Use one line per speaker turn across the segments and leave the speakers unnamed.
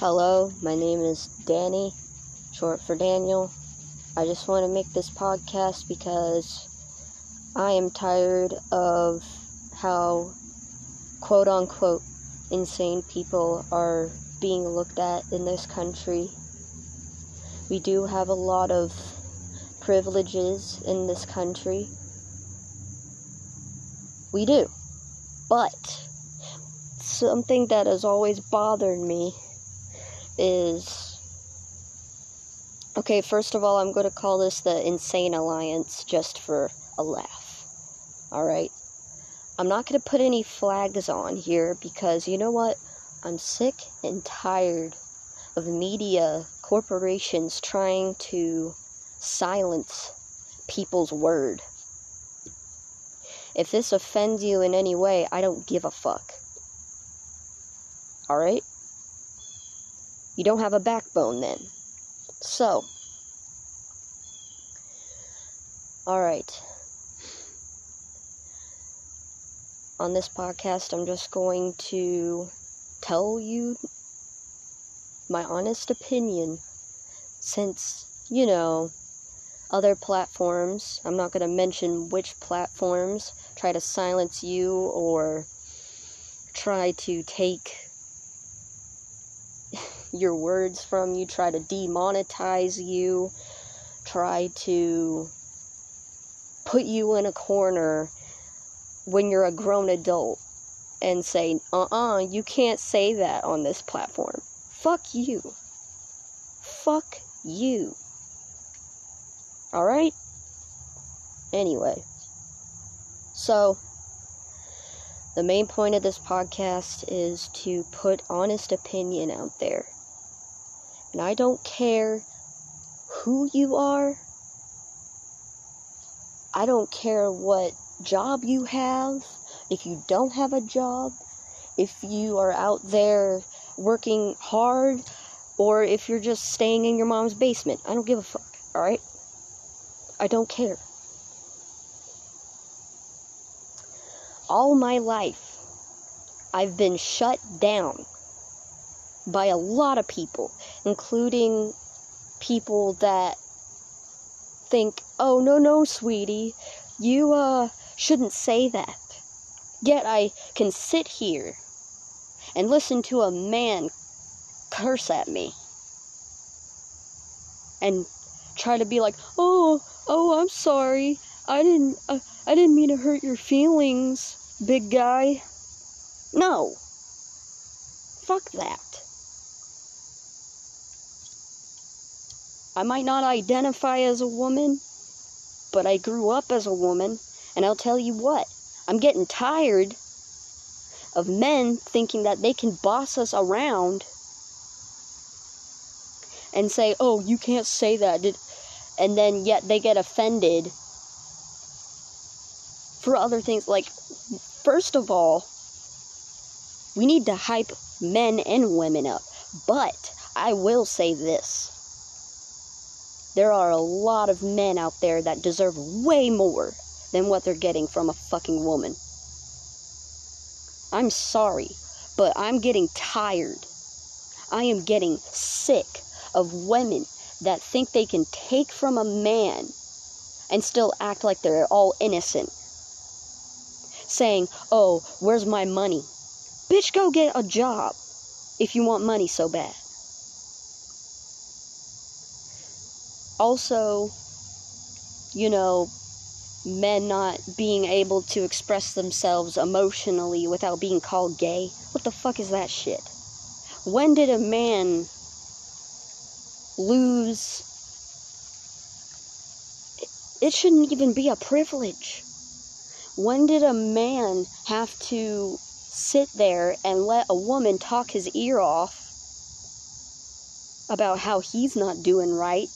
Hello, my name is Danny, short for Daniel. I just want to make this podcast because I am tired of how quote unquote insane people are being looked at in this country. We do have a lot of privileges in this country. We do. But something that has always bothered me is okay, first of all, I'm going to call this the Insane Alliance just for a laugh. Alright? I'm not going to put any flags on here because you know what? I'm sick and tired of media corporations trying to silence people's word. If this offends you in any way, I don't give a fuck. Alright? You don't have a backbone then. So, alright. On this podcast, I'm just going to tell you my honest opinion since, you know, other platforms, I'm not going to mention which platforms, try to silence you or try to take your words from you, try to demonetize you, try to put you in a corner when you're a grown adult and say, uh uh-uh, uh, you can't say that on this platform. Fuck you. Fuck you. Alright? Anyway. So, the main point of this podcast is to put honest opinion out there. And I don't care who you are. I don't care what job you have. If you don't have a job, if you are out there working hard, or if you're just staying in your mom's basement. I don't give a fuck, alright? I don't care. All my life, I've been shut down by a lot of people, including people that think, oh, no, no, sweetie, you, uh, shouldn't say that. Yet I can sit here and listen to a man curse at me and try to be like, oh, oh, I'm sorry. I didn't, uh, I didn't mean to hurt your feelings, big guy. No. Fuck that. I might not identify as a woman, but I grew up as a woman, and I'll tell you what, I'm getting tired of men thinking that they can boss us around and say, oh, you can't say that. And then yet they get offended for other things. Like, first of all, we need to hype men and women up. But I will say this there are a lot of men out there that deserve way more than what they're getting from a fucking woman. I'm sorry, but I'm getting tired. I am getting sick of women that think they can take from a man and still act like they're all innocent. Saying, oh, where's my money? Bitch, go get a job if you want money so bad. Also, you know, men not being able to express themselves emotionally without being called gay. What the fuck is that shit? When did a man lose? It shouldn't even be a privilege. When did a man have to sit there and let a woman talk his ear off about how he's not doing right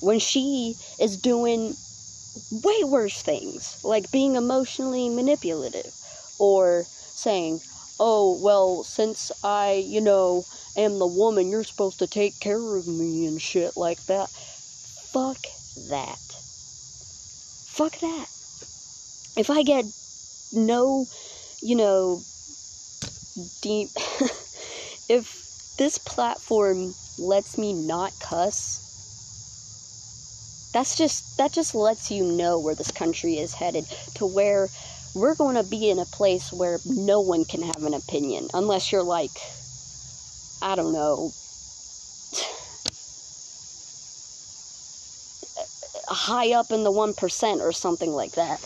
when she is doing way worse things, like being emotionally manipulative or saying, oh, well, since I, you know, am the woman, you're supposed to take care of me and shit like that. Fuck that. Fuck that. If I get no, you know, deep. if this platform lets me not cuss, that's just that just lets you know where this country is headed to where we're going to be in a place where no one can have an opinion unless you're like I don't know high up in the 1% or something like that.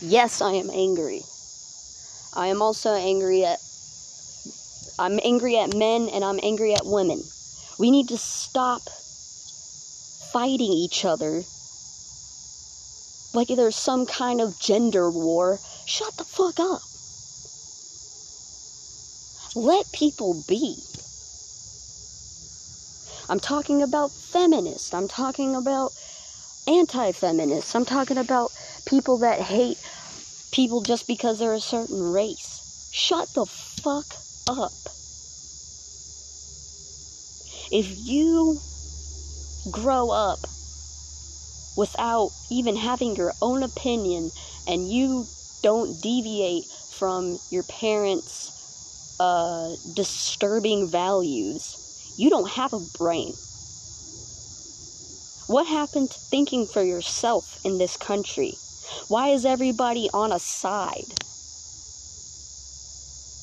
Yes, I am angry. I am also angry at I'm angry at men and I'm angry at women. We need to stop fighting each other like there's some kind of gender war. Shut the fuck up. Let people be. I'm talking about feminists. I'm talking about anti feminists. I'm talking about people that hate people just because they're a certain race. Shut the fuck up. If you grow up without even having your own opinion and you don't deviate from your parents' uh, disturbing values, you don't have a brain. What happened to thinking for yourself in this country? Why is everybody on a side?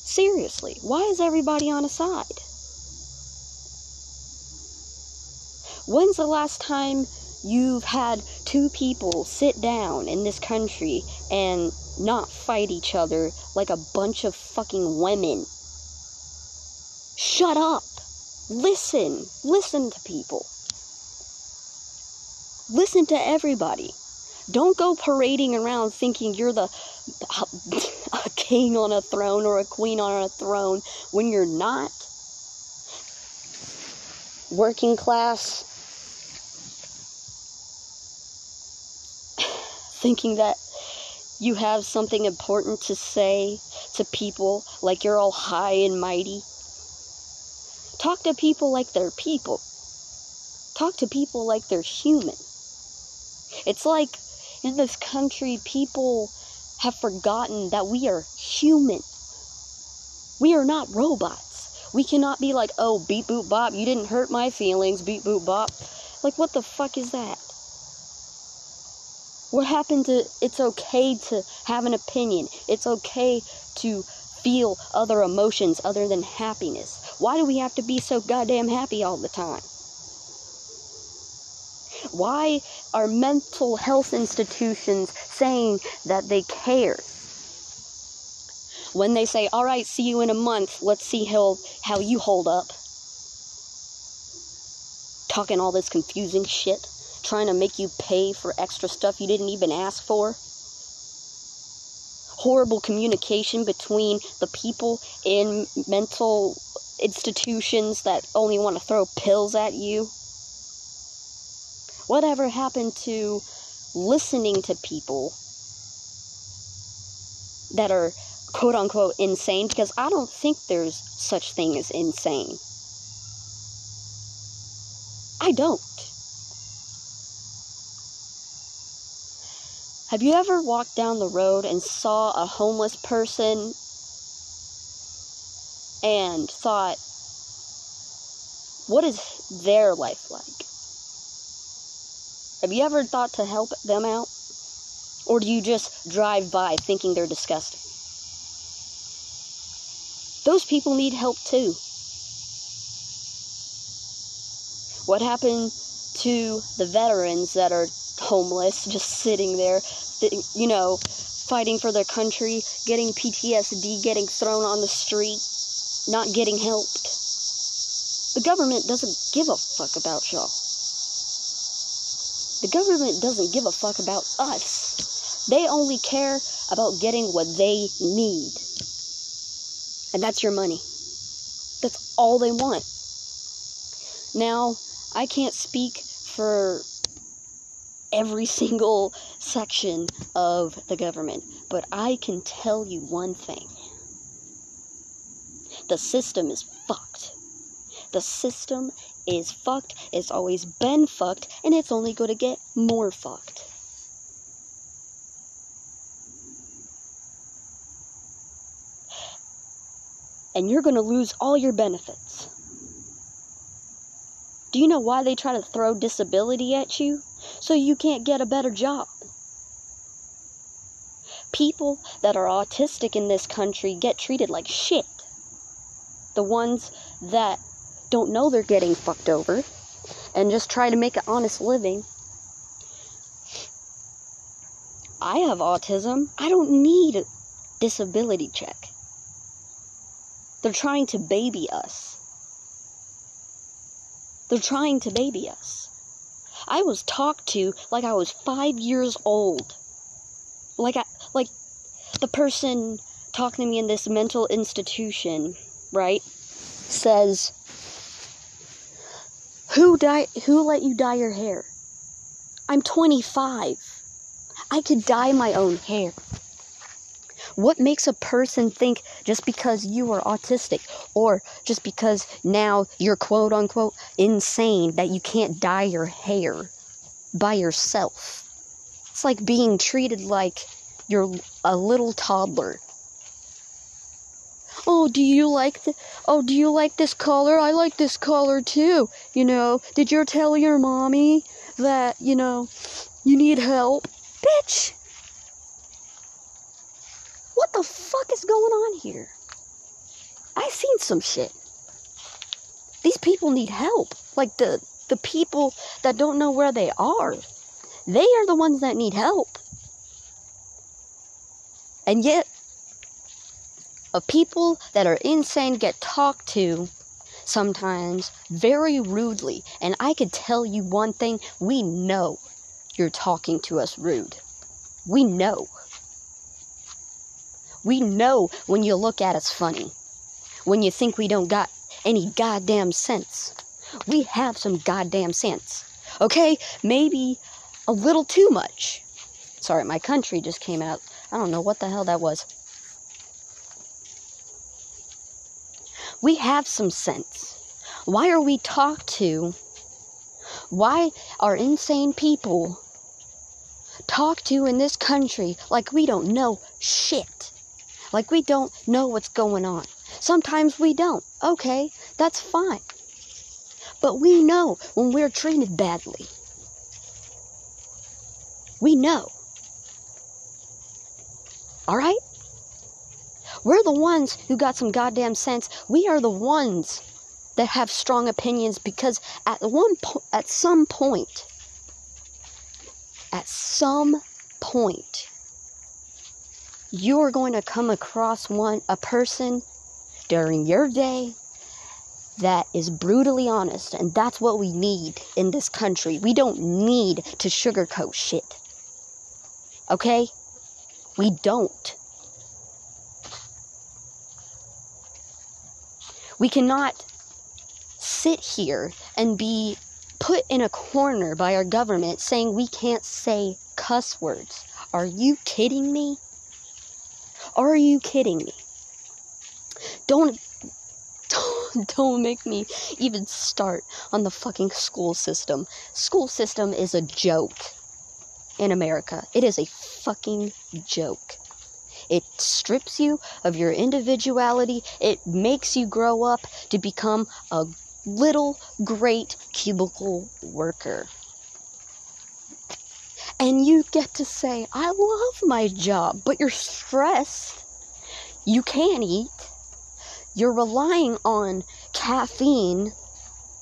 Seriously, why is everybody on a side? When's the last time you've had two people sit down in this country and not fight each other like a bunch of fucking women? Shut up! Listen. Listen to people. Listen to everybody. Don't go parading around thinking you're the a king on a throne or a queen on a throne when you're not. Working class. Thinking that you have something important to say to people like you're all high and mighty. Talk to people like they're people. Talk to people like they're human. It's like in this country, people have forgotten that we are human. We are not robots. We cannot be like, oh, beep boop bop, you didn't hurt my feelings, beep boop bop. Like, what the fuck is that? What happened to it's okay to have an opinion? It's okay to feel other emotions other than happiness. Why do we have to be so goddamn happy all the time? Why are mental health institutions saying that they care? When they say, all right, see you in a month, let's see how, how you hold up. Talking all this confusing shit, trying to make you pay for extra stuff you didn't even ask for horrible communication between the people in mental institutions that only want to throw pills at you? Whatever happened to listening to people that are quote unquote insane? Because I don't think there's such thing as insane. I don't. Have you ever walked down the road and saw a homeless person and thought, what is their life like? Have you ever thought to help them out? Or do you just drive by thinking they're disgusting? Those people need help too. What happened to the veterans that are homeless, just sitting there, you know, fighting for their country, getting PTSD, getting thrown on the street, not getting helped. The government doesn't give a fuck about y'all. The government doesn't give a fuck about us. They only care about getting what they need. And that's your money. That's all they want. Now, I can't speak for every single section of the government. But I can tell you one thing the system is fucked. The system is fucked, it's always been fucked, and it's only going to get more fucked. and you're going to lose all your benefits. Do you know why they try to throw disability at you? So you can't get a better job. People that are autistic in this country get treated like shit. The ones that don't know they're getting fucked over and just try to make an honest living. I have autism. I don't need a disability check. They're trying to baby us. They're trying to baby us. I was talked to like I was five years old. Like I, like the person talking to me in this mental institution, right? Says, "Who dye? Who let you dye your hair?" I'm 25. I could dye my own hair. What makes a person think just because you are autistic or just because now you're quote unquote insane that you can't dye your hair by yourself? It's like being treated like you're a little toddler. Oh, do you like the Oh, do you like this color? I like this color too. You know, did you tell your mommy that, you know, you need help? Bitch, what the fuck is going on here? I've seen some shit. These people need help. Like the the people that don't know where they are. They are the ones that need help. And yet a people that are insane get talked to sometimes very rudely. And I could tell you one thing, we know you're talking to us rude. We know. We know when you look at us funny. When you think we don't got any goddamn sense. We have some goddamn sense. Okay? Maybe a little too much. Sorry, my country just came out. I don't know what the hell that was. We have some sense. Why are we talked to? Why are insane people talked to in this country like we don't know shit? Like we don't know what's going on. Sometimes we don't. Okay, that's fine. But we know when we're treated badly. We know. Alright? We're the ones who got some goddamn sense. We are the ones that have strong opinions because at one po- at some point at some point you're going to come across one a person during your day that is brutally honest and that's what we need in this country. We don't need to sugarcoat shit. Okay? We don't. We cannot sit here and be put in a corner by our government saying we can't say cuss words. Are you kidding me? Are you kidding me? Don't don't, make me even start on the fucking school system. School system is a joke in America. It is a fucking joke. It strips you of your individuality. It makes you grow up to become a little great cubicle worker and you get to say, I love my job, but you're stressed. You can't eat. You're relying on caffeine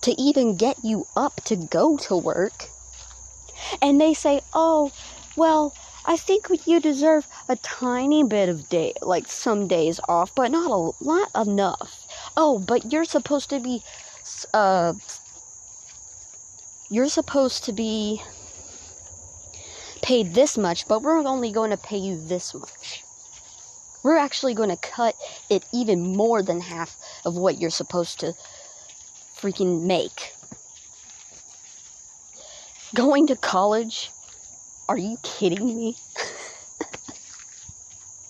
to even get you up to go to work. And they say, oh, well, I think you deserve a tiny bit of day, like some days off, but not a lot enough. Oh, but you're supposed to be, uh, you're supposed to be paid this much, but we're only going to pay you this much. We're actually going to cut it even more than half of what you're supposed to freaking make. Going to college? Are you kidding me?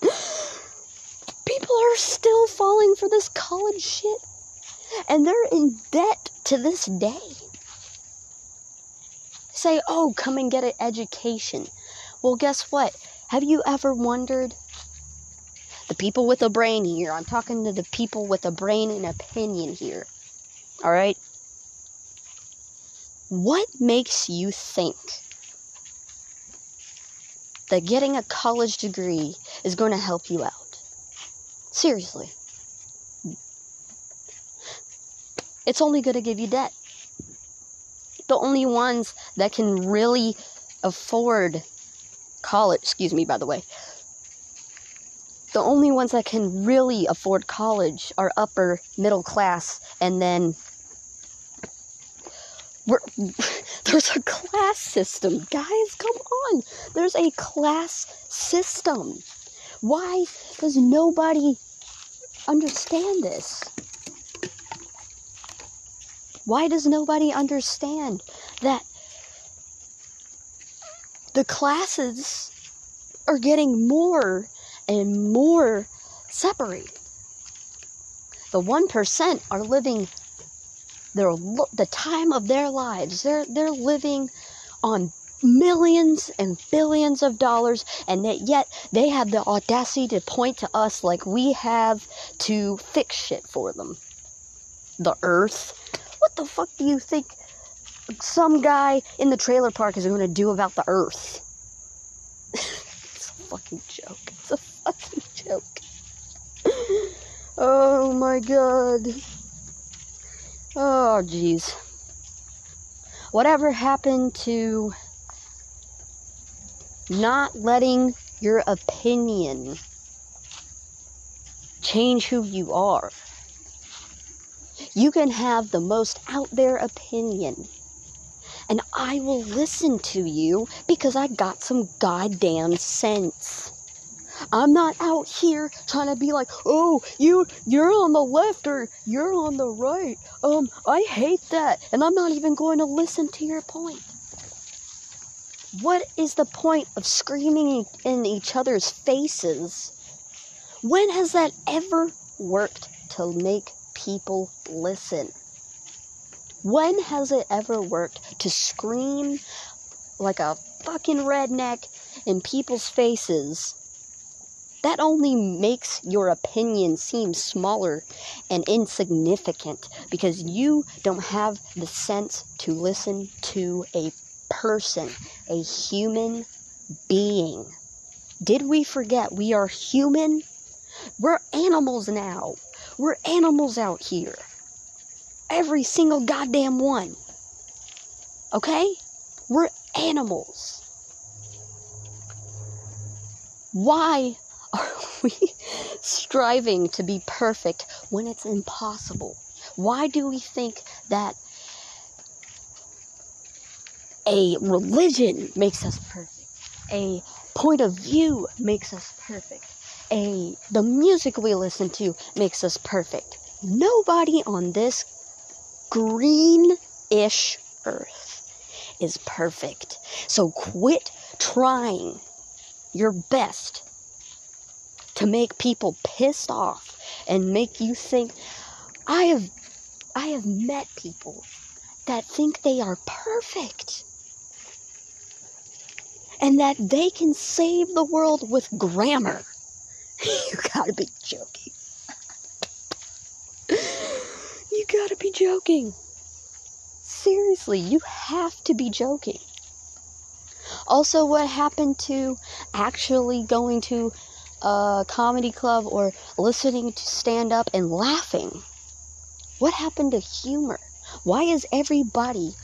People are still falling for this college shit. And they're in debt to this day say, oh, come and get an education. Well, guess what? Have you ever wondered The people with a brain here. I'm talking to the people with a brain and opinion here. All right? What makes you think that getting a college degree is going to help you out? Seriously. It's only going to give you debt. The only ones that can really afford college, excuse me, by the way, the only ones that can really afford college are upper middle class and then there's a class system guys. Come on. There's a class system. Why does nobody understand this why does nobody understand that the classes are getting more and more separated. The 1% are living their the time of their lives. They're they're living on millions and billions of dollars and yet they have the audacity to point to us like we have to fix shit for them. The earth. What the fuck do you think some guy in the trailer park is going to do about the earth? it's a fucking joke. It's a fucking joke. oh my god. Oh, jeez. Whatever happened to not letting your opinion change who you are? You can have the most out there opinion and I will listen to you because I got some goddamn sense. I'm not out here trying to be like, "Oh, you you're on the left or you're on the right." Um, I hate that, and I'm not even going to listen to your point. What is the point of screaming in each other's faces? When has that ever worked to make people listen? When has it ever worked to scream like a fucking redneck in people's faces? That only makes your opinion seem smaller and insignificant because you don't have the sense to listen to a person, a human being. Did we forget we are human? We're animals now. We're animals out here. Every single goddamn one. Okay? We're animals. Why are we striving to be perfect when it's impossible? Why do we think that a religion makes us perfect? A point of view makes us perfect? A the music we listen to makes us perfect? Nobody on this green-ish earth is perfect. So quit trying your best to make people pissed off and make you think I have I have met people that think they are perfect and that they can save the world with grammar. Gotta be joking. You gotta be joking. Seriously, you have to be joking. Also, what happened to actually going to a comedy club or listening to stand up and laughing? What happened to humor? Why is everybody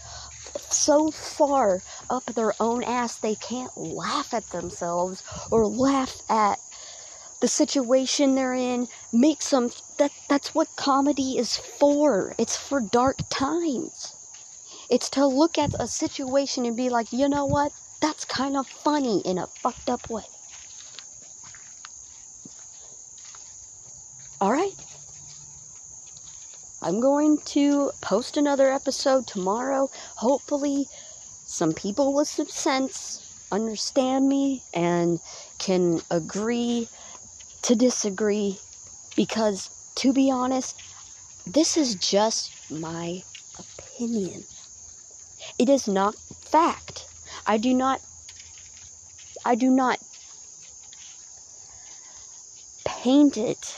so far up their own ass they can't laugh at themselves or laugh at the situation they're in, makes them that that's what comedy is for. It's for dark times. It's to look at a situation and be like, "You know what? That's kind of funny in a fucked up way." All right. I'm going to post another episode tomorrow. Hopefully, some people with some sense understand me and can agree to disagree because, to be honest, this is just my opinion. It is not fact. I do not I do not paint it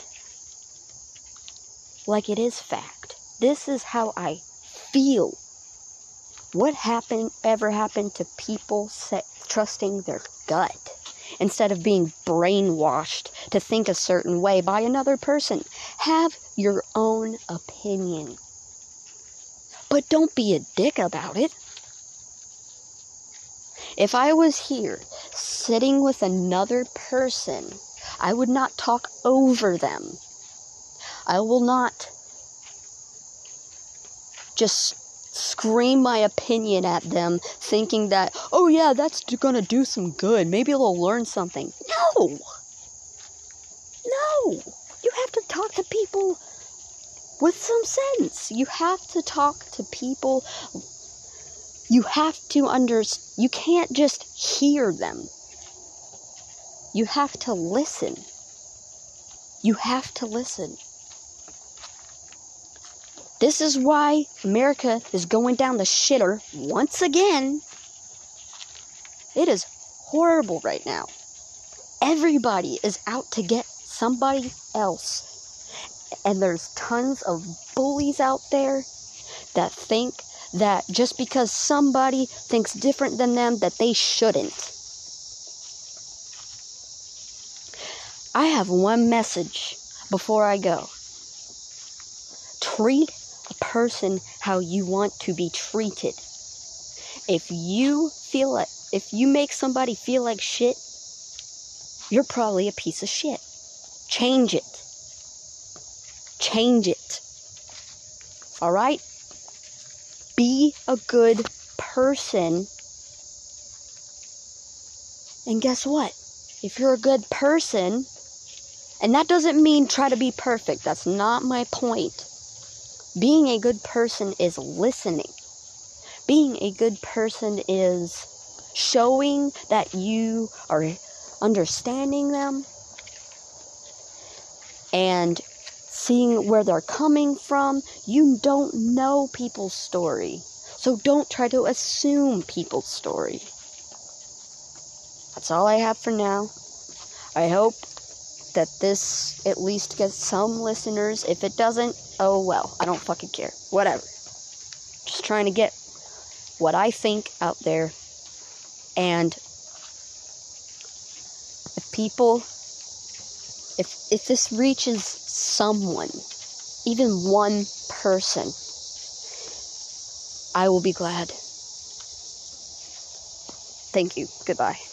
like it is fact. This is how I feel. What happened ever happened to people set, trusting their gut instead of being brainwashed to think a certain way by another person? Have your own opinion. But don't be a dick about it. If I was here sitting with another person, I would not talk over them. I will not just scream my opinion at them thinking that, oh yeah, that's gonna do some good. Maybe they'll learn something. No! No! You have to talk to people with some sense. You have to talk to people. You have to under. You can't just hear them. You have to listen. You have to listen. This is why America is going down the shitter once again. It is horrible right now. Everybody is out to get somebody else. And there's tons of bullies out there that think that just because somebody thinks different than them that they shouldn't. I have one message before I go. Treat person how you want to be treated. If you feel like, if you make somebody feel like shit, you're probably a piece of shit. Change it. Change it. Alright? Be a good person. And guess what? If you're a good person, and that doesn't mean try to be perfect, that's not my point. Being a good person is listening. Being a good person is showing that you are understanding them and seeing where they're coming from. You don't know people's story. So don't try to assume people's story. That's all I have for now. I hope that this at least gets some listeners. If it doesn't, oh well. I don't fucking care. Whatever. Just trying to get what I think out there. And if people if if this reaches someone, even one person, I will be glad. Thank you. Goodbye.